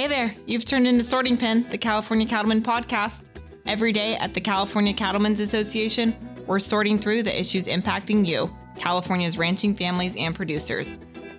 Hey there, you've turned into Sorting Pen, the California Cattlemen podcast. Every day at the California Cattlemen's Association, we're sorting through the issues impacting you, California's ranching families and producers.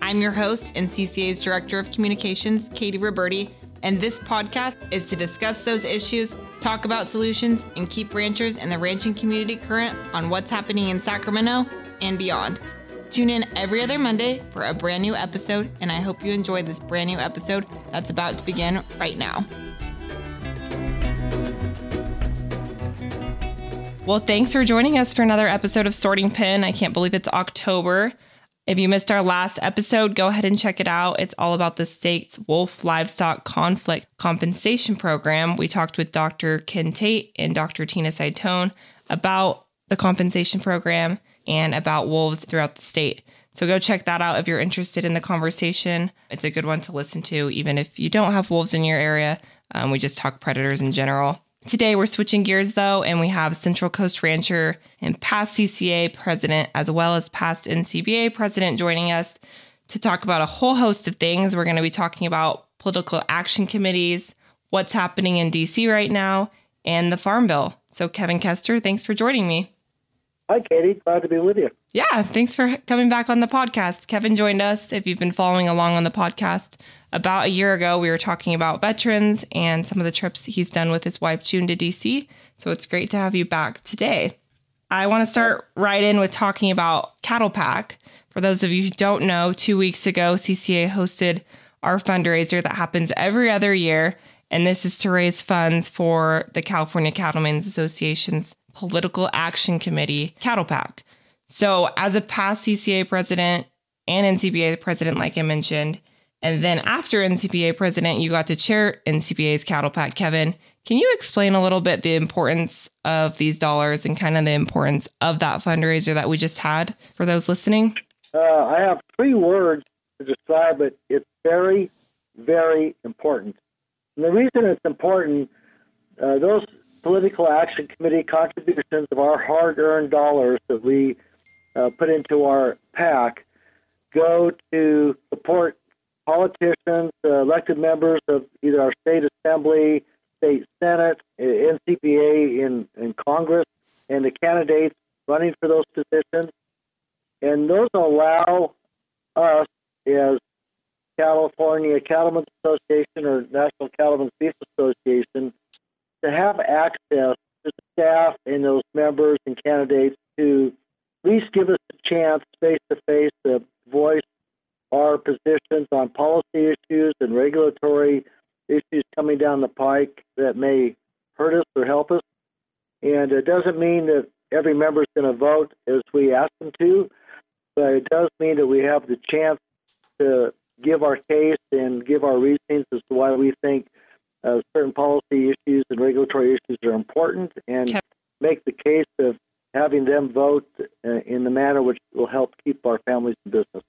I'm your host and CCA's Director of Communications, Katie Roberti, and this podcast is to discuss those issues, talk about solutions, and keep ranchers and the ranching community current on what's happening in Sacramento and beyond. Tune in every other Monday for a brand new episode, and I hope you enjoy this brand new episode that's about to begin right now. Well, thanks for joining us for another episode of Sorting Pen. I can't believe it's October. If you missed our last episode, go ahead and check it out. It's all about the state's wolf livestock conflict compensation program. We talked with Dr. Ken Tate and Dr. Tina Saitone about the compensation program and about wolves throughout the state. So go check that out if you're interested in the conversation. It's a good one to listen to, even if you don't have wolves in your area. Um, we just talk predators in general. Today, we're switching gears though, and we have Central Coast Rancher and past CCA president, as well as past NCBA president, joining us to talk about a whole host of things. We're going to be talking about political action committees, what's happening in DC right now, and the Farm Bill. So, Kevin Kester, thanks for joining me. Hi, Katie. Glad to be with you. Yeah, thanks for coming back on the podcast. Kevin joined us. If you've been following along on the podcast, about a year ago, we were talking about veterans and some of the trips he's done with his wife, June, to DC. So it's great to have you back today. I want to start right in with talking about Cattle PAC. For those of you who don't know, two weeks ago, CCA hosted our fundraiser that happens every other year. And this is to raise funds for the California Cattlemen's Association's Political Action Committee, Cattle PAC. So, as a past CCA president and NCBA president, like I mentioned, and then after NCBA president, you got to chair NCBA's Cattle PAC. Kevin, can you explain a little bit the importance of these dollars and kind of the importance of that fundraiser that we just had for those listening? Uh, I have three words to describe it. It's very, very important. And the reason it's important, uh, those political action committee contributions of our hard-earned dollars that we uh, put into our PAC go to support politicians, uh, elected members of either our state assembly, state senate, NCPA in, in Congress, and the candidates running for those positions. And those allow us as California Cattlemen's Association or National Cattlemen's Beef Association to have access to the staff and those members and candidates to at least give us a chance face to face to voice our positions on policy issues and regulatory issues coming down the pike that may hurt us or help us. And it doesn't mean that every member is going to vote as we ask them to, but it does mean that we have the chance to give our case and give our reasons as to why we think uh, certain policy issues and regulatory issues are important and okay. make the case of having them vote uh, in the manner which will help keep our families in business.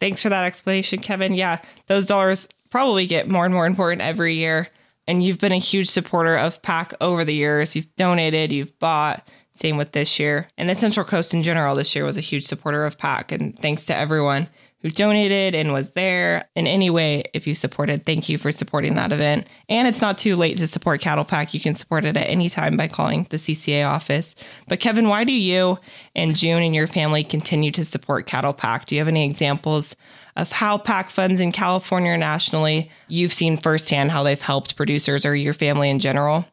Thanks for that explanation, Kevin. Yeah, those dollars probably get more and more important every year. And you've been a huge supporter of PAC over the years. You've donated, you've bought. Same with this year. And the Central Coast in general this year was a huge supporter of PAC. And thanks to everyone who donated and was there in any way if you supported. Thank you for supporting that event. And it's not too late to support Cattle PAC. You can support it at any time by calling the CCA office. But Kevin, why do you and June and your family continue to support Cattle PAC? Do you have any examples of how PAC funds in California or nationally you've seen firsthand how they've helped producers or your family in general?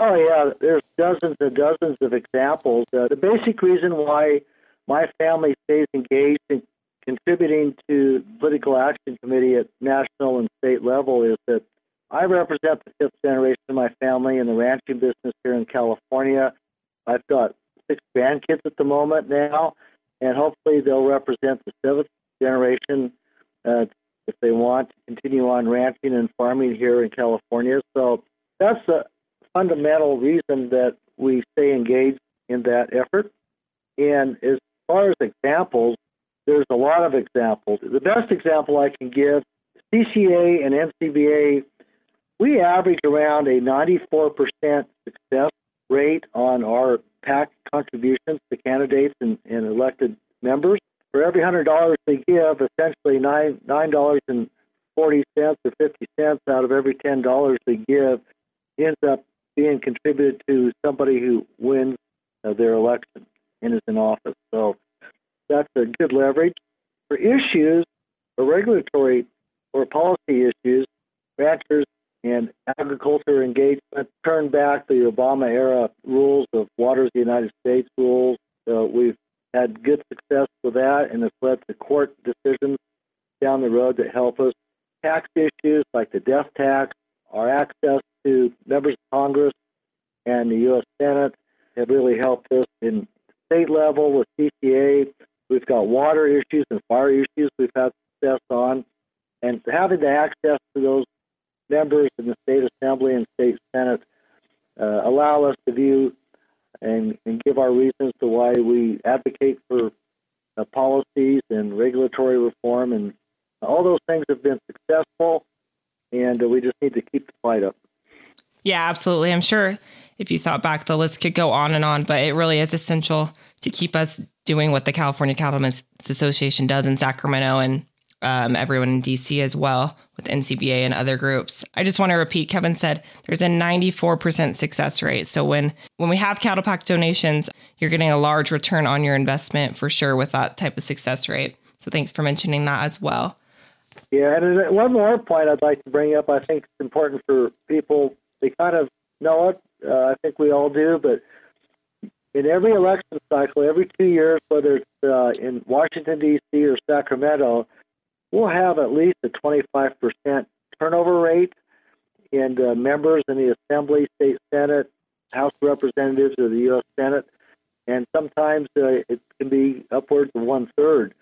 Oh, yeah. There's dozens and dozens of examples. Uh, the basic reason why my family stays engaged in contributing to political action committee at national and state level is that I represent the fifth generation of my family in the ranching business here in California. I've got six grandkids at the moment now, and hopefully they'll represent the seventh generation uh, if they want to continue on ranching and farming here in California. So that's a fundamental reason that we stay engaged in that effort. And as far as examples, there's a lot of examples. The best example I can give CCA and NCBA, we average around a 94% success rate on our PAC contributions to candidates and, and elected members. For every $100 they give, essentially 9, $9 and 40 cents or 50 cents out of every $10 they give ends up being contributed to somebody who wins uh, their election and is in office. So that's a good leverage. For issues or regulatory or policy issues, ranchers and agriculture engagement turned back the Obama era rules of Waters the United States rules. So we've had good success with that, and it's led to court decisions down the road that help us. Tax issues like the death tax, our access to members of Congress and the U.S. Senate have really helped us in state level with CCA. We've got water issues and fire issues we've had success on. And having the access to those members in the state assembly and state senate uh, allow us to view and, and, give our reasons to why we advocate for uh, policies and regulatory reform. And all those things have been successful, and uh, we just need to keep the fight up. Yeah, absolutely. I'm sure if you thought back, the list could go on and on, but it really is essential to keep us doing what the California Cattlemen's Association does in Sacramento and um, everyone in DC as well with NCBA and other groups. I just want to repeat Kevin said there's a 94% success rate. So when when we have cattle PAC donations, you're getting a large return on your investment for sure with that type of success rate. So thanks for mentioning that as well. Yeah, and one more point I'd like to bring up. I think it's important for people. They kind of know it. Uh, I think we all do, but in every election cycle, every two years, whether it's uh, in Washington D.C. or Sacramento, we'll have at least a 25% turnover rate in uh, members in the Assembly, State Senate, House Representatives, or the U.S. Senate, and sometimes uh, it can be upwards of one third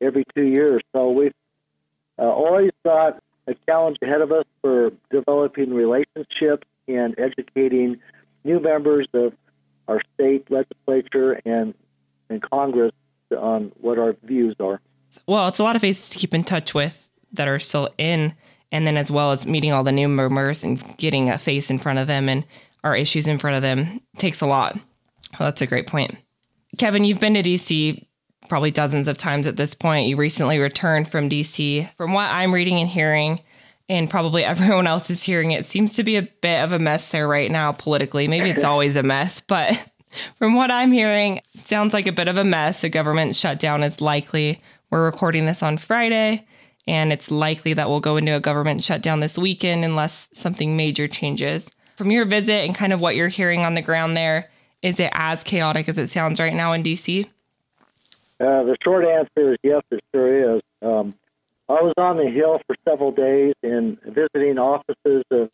every two years. So we've uh, always got a challenge ahead of us for developing relationships and educating new members of our state legislature and and Congress on what our views are well, it's a lot of faces to keep in touch with that are still in, and then as well as meeting all the new members and getting a face in front of them and our issues in front of them takes a lot. Well, that's a great point. Kevin, you've been to DC probably dozens of times at this point. You recently returned from DC. From what I'm reading and hearing, and probably everyone else is hearing, it seems to be a bit of a mess there right now politically. Maybe it's always a mess, but from what I'm hearing, it sounds like a bit of a mess. A government shutdown is likely. We're recording this on Friday, and it's likely that we'll go into a government shutdown this weekend unless something major changes. From your visit and kind of what you're hearing on the ground there, is it as chaotic as it sounds right now in DC? Uh, the short answer is yes, it sure is. Um, I was on the Hill for several days and visiting offices of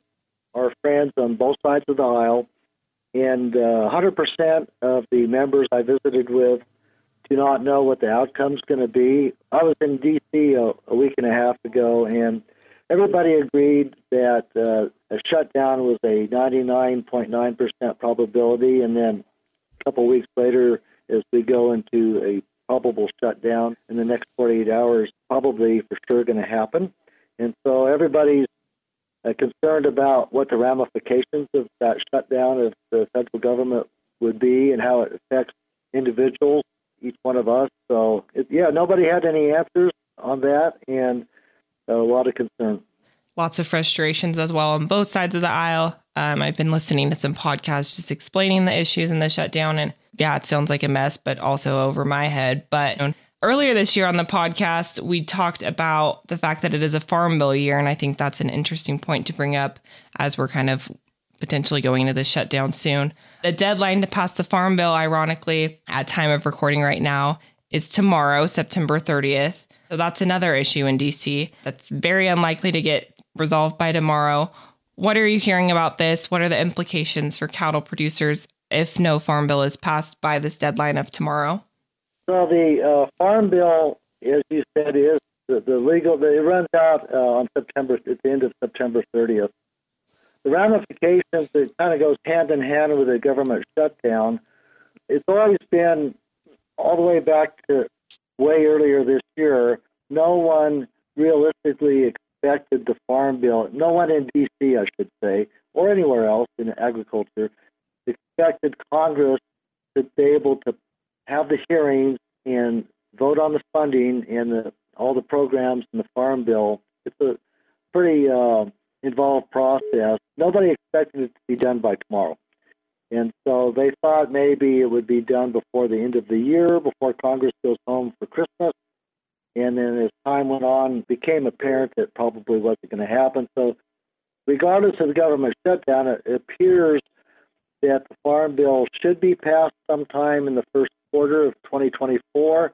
our friends on both sides of the aisle, and uh, 100% of the members I visited with do not know what the outcome's going to be. I was in D.C. A, a, week and a half ago, and everybody agreed that uh, a shutdown was a 99.9% probability, and then a couple weeks later, as we go into a probable shutdown in the next 48 hours, probably for sure going to happen. And so everybody's uh, concerned about what the ramifications of that shutdown of the federal government would be and how it affects individuals each one of us. So, it, yeah, nobody had any answers on that, and a lot of concern. Lots of frustrations as well on both sides of the aisle. Um, I've been listening to some podcasts just explaining the issues in the shutdown, and yeah, it sounds like a mess, but also over my head. But earlier this year on the podcast, we talked about the fact that it is a farm bill year, and I think that's an interesting point to bring up as we're kind of potentially going into the shutdown soon. The deadline to pass the farm bill, ironically, at time of recording right now, is tomorrow, September 30th. So that's another issue in DC that's very unlikely to get resolved by tomorrow. What are you hearing about this? What are the implications for cattle producers if no farm bill is passed by this deadline of tomorrow? Well, the uh, farm bill, as you said, is the, the legal. It runs out uh, on September at the end of September 30th the ramifications that kind of goes hand in hand with the government shutdown. It's always been all the way back to way earlier this year. No one realistically expected the farm bill. No one in D.C., I should say, or anywhere else in agriculture, expected Congress to be able to have the hearings and vote on the funding and the, all the programs in the farm bill. It's a pretty uh, involved process. Nobody expected it to be done by tomorrow. And so they thought maybe it would be done before the end of the year, before Congress goes home for Christmas. And then as time went on, became apparent that probably wasn't going to happen. So, regardless of the government shutdown, it appears that the Farm Bill should be passed sometime in the first quarter of 2024.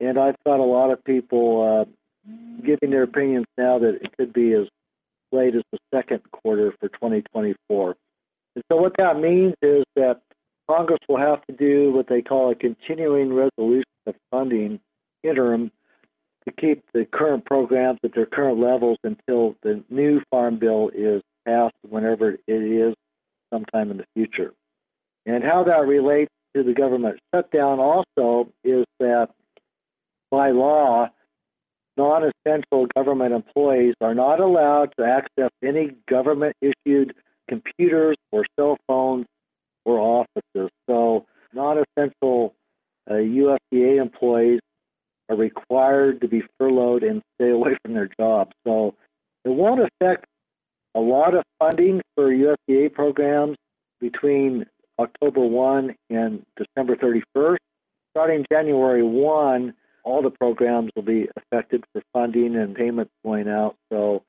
And I've got a lot of people uh, giving their opinions now that it could be as late as the second quarter for 2024. And so what that means is that Congress will have to do what they call a continuing resolution of funding interim to keep the current programs at their current levels until the new farm bill is passed whenever it is sometime in the future. And how that relates to the government shutdown also is that by law, non essential government employees are not allowed to access any government issued computers or cell phones or offices. So, non essential uh, USDA employees are required to be furloughed and stay away from their jobs. So, it won't affect a lot of funding for USDA programs between October 1 and December 31st. Starting January 1, all the programs will be affected for funding and payments going out. So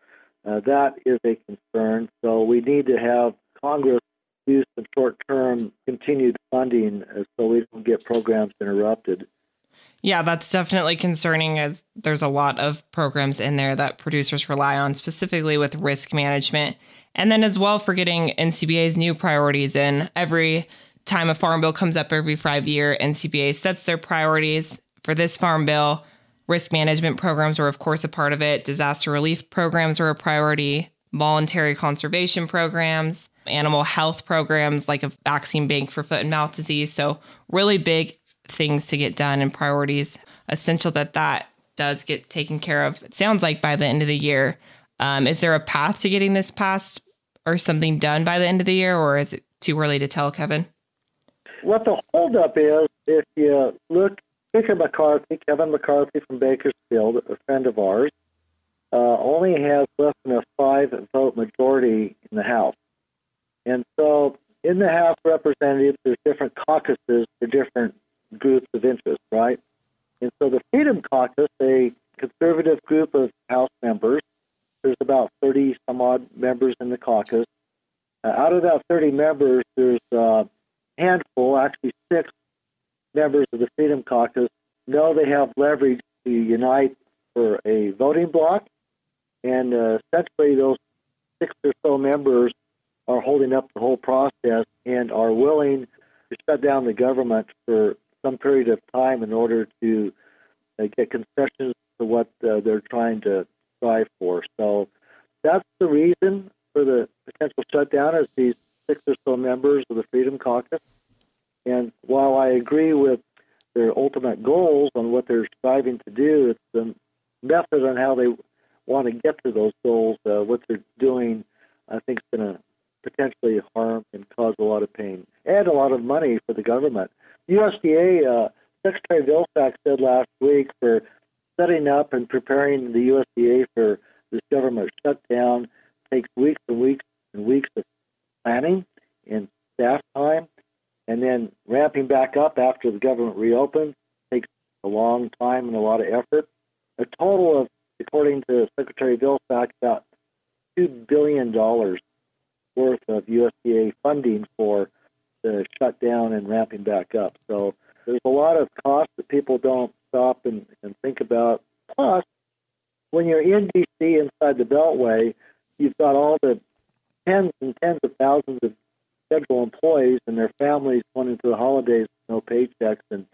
uh, that is a concern. So we need to have Congress use some short term continued funding uh, so we don't get programs interrupted. Yeah, that's definitely concerning as there's a lot of programs in there that producers rely on, specifically with risk management. And then as well for getting NCBA's new priorities in. Every time a farm bill comes up every five year, NCBA sets their priorities for this farm bill. Risk management programs are, of course, a part of it. Disaster relief programs are a priority. Voluntary conservation programs, animal health programs like a vaccine bank for foot and mouth disease. So, really big things to get done and priorities. Essential that that does get taken care of. It sounds like by the end of the year. Um, is there a path to getting this passed or something done by the end of the year, or is it too early to tell, Kevin? What the holdup is, if you look, Speaker McCarthy, Kevin McCarthy from Bakersfield, a friend of ours, uh, only has less than a five vote majority in the House. And so in the House of Representatives, there's different caucuses for different groups of interest, right? And so the Freedom Caucus, a conservative group of House members, there's about 30 some odd members in the caucus. Uh, out of that 30 members, there's a handful, actually six members of the Freedom Caucus, know they have leverage to unite for a voting bloc. And uh, essentially, those six or so members are holding up the whole process and are willing to shut down the government for some period of time in order to uh, get concessions to what uh, they're trying to strive for. So that's the reason for the potential shutdown is these six or so members of the Freedom Caucus. And while I agree with their ultimate goals on what they're striving to do, it's the method on how they want to get to those goals, uh, what they're doing, I think is going to potentially harm and cause a lot of pain and a lot of money for the government. USDA uh, Secretary Vilsack said last week for setting up and preparing the USDA for this government shutdown takes weeks and weeks and weeks of planning and staff time, and then ramping back up after the government reopens takes a long time and a lot of effort. A total of, according to Secretary Vilsack, about two billion dollars worth of USDA funding for the shutdown and ramping back up. So there's a lot of costs that people don't stop and, and think about. Plus, when you're in DC inside the Beltway, you've got all the tens and tens of thousands of federal employees and their families going into the holidays with no paychecks, and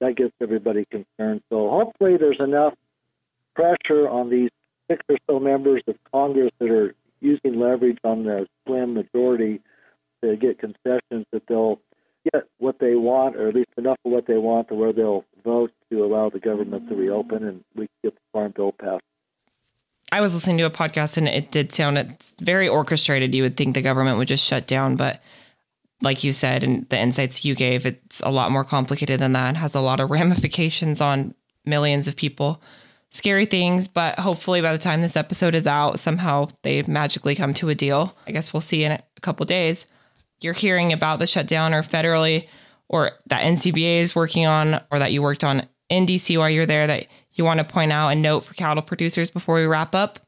that gets everybody concerned. So hopefully, there's enough pressure on these six or so members of Congress that are using leverage on the slim majority to get concessions that they'll get what they want, or at least enough of what they want, to where they'll vote to allow the government to reopen, and we get the farm bill passed. I was listening to a podcast and it did sound it's very orchestrated. You would think the government would just shut down, but like you said, and the insights you gave, it's a lot more complicated than that. It has a lot of ramifications on millions of people. Scary things, but hopefully by the time this episode is out, somehow they magically come to a deal. I guess we'll see in a couple days. You're hearing about the shutdown or federally or that NCBA is working on or that you worked on in DC while you're there that you want to point out and note for cattle producers before we wrap up?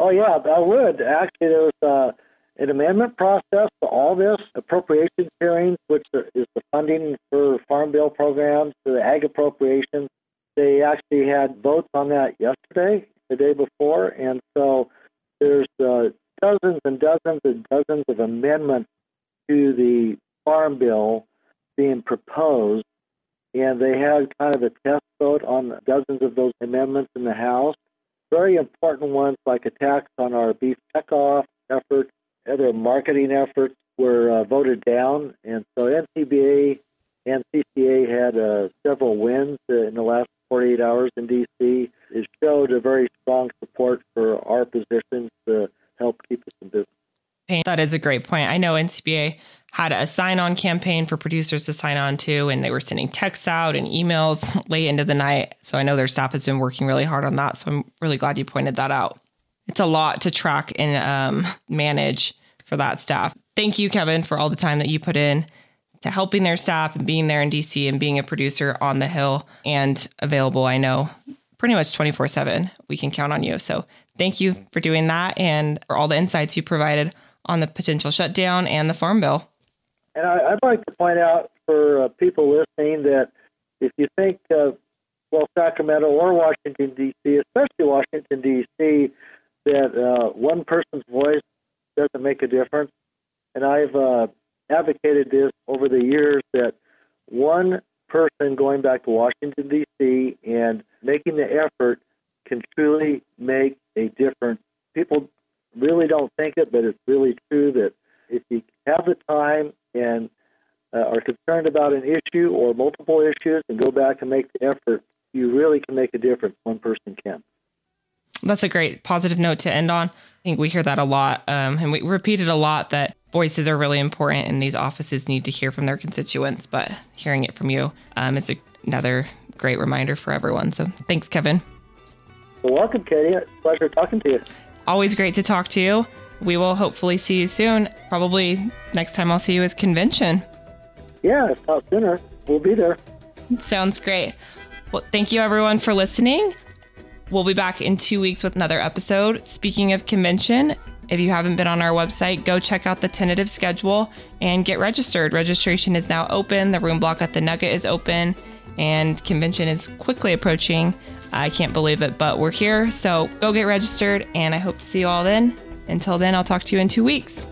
Oh, yeah, I would. Actually, there was uh, an amendment process for all this appropriations hearings, which is the funding for farm bill programs, the ag appropriations. They actually had votes on that yesterday, the day before, and so there's uh, dozens and dozens and dozens of amendments to the farm bill being proposed, and they had kind of a test vote on dozens of those amendments in the House. Very important ones like a tax on our beef checkoff efforts, other marketing efforts were uh, voted down, and so NCBA and CCA had uh, several wins uh, in the last 48 hours in D.C. It showed a very strong support for our positions to help keep us in business. That is a great point. I know NCBA had a sign on campaign for producers to sign on to, and they were sending texts out and emails late into the night. So I know their staff has been working really hard on that. So I'm really glad you pointed that out. It's a lot to track and um, manage for that staff. Thank you, Kevin, for all the time that you put in to helping their staff and being there in DC and being a producer on the Hill and available. I know pretty much 24 7. We can count on you. So thank you for doing that and for all the insights you provided on the potential shutdown and the farm bill. And I, would like to point out for uh, people listening that if you think, uh, well, Sacramento or Washington, D.C., especially Washington, D.C., that uh, one person's voice doesn't make a difference. And I've uh, advocated this over the years that one person going back to Washington, D.C., and making the effort can truly make a difference. People really don't think it, but it's really true that if you have the time and uh, are concerned about an issue or multiple issues and go back and make the effort, you really can make a difference. One person can. That's a great positive note to end on. I think we hear that a lot, um, and we repeat it a lot that voices are really important, and these offices need to hear from their constituents. But hearing it from you um, is another great reminder for everyone. So thanks, Kevin. Well, welcome, Katie. Pleasure talking to you. Always great to talk to you. We will hopefully see you soon. Probably next time I'll see you is convention. Yeah, if not sooner, we'll be there. Sounds great. Well, thank you everyone for listening. We'll be back in two weeks with another episode. Speaking of convention, if you haven't been on our website, go check out the tentative schedule and get registered. Registration is now open. The room block at the Nugget is open, and convention is quickly approaching. I can't believe it, but we're here. So go get registered, and I hope to see you all then. Until then, I'll talk to you in two weeks.